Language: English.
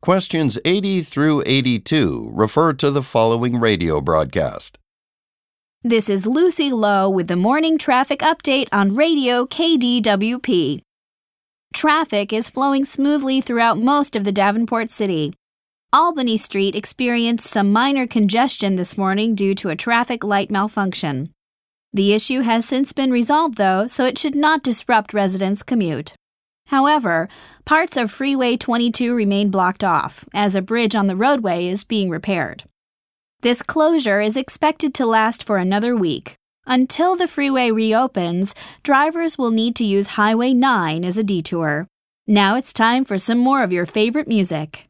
Questions 80 through 82 refer to the following radio broadcast. This is Lucy Lowe with the morning traffic update on Radio KDWP. Traffic is flowing smoothly throughout most of the Davenport city. Albany Street experienced some minor congestion this morning due to a traffic light malfunction. The issue has since been resolved, though, so it should not disrupt residents' commute. However, parts of Freeway 22 remain blocked off as a bridge on the roadway is being repaired. This closure is expected to last for another week. Until the freeway reopens, drivers will need to use Highway 9 as a detour. Now it's time for some more of your favorite music.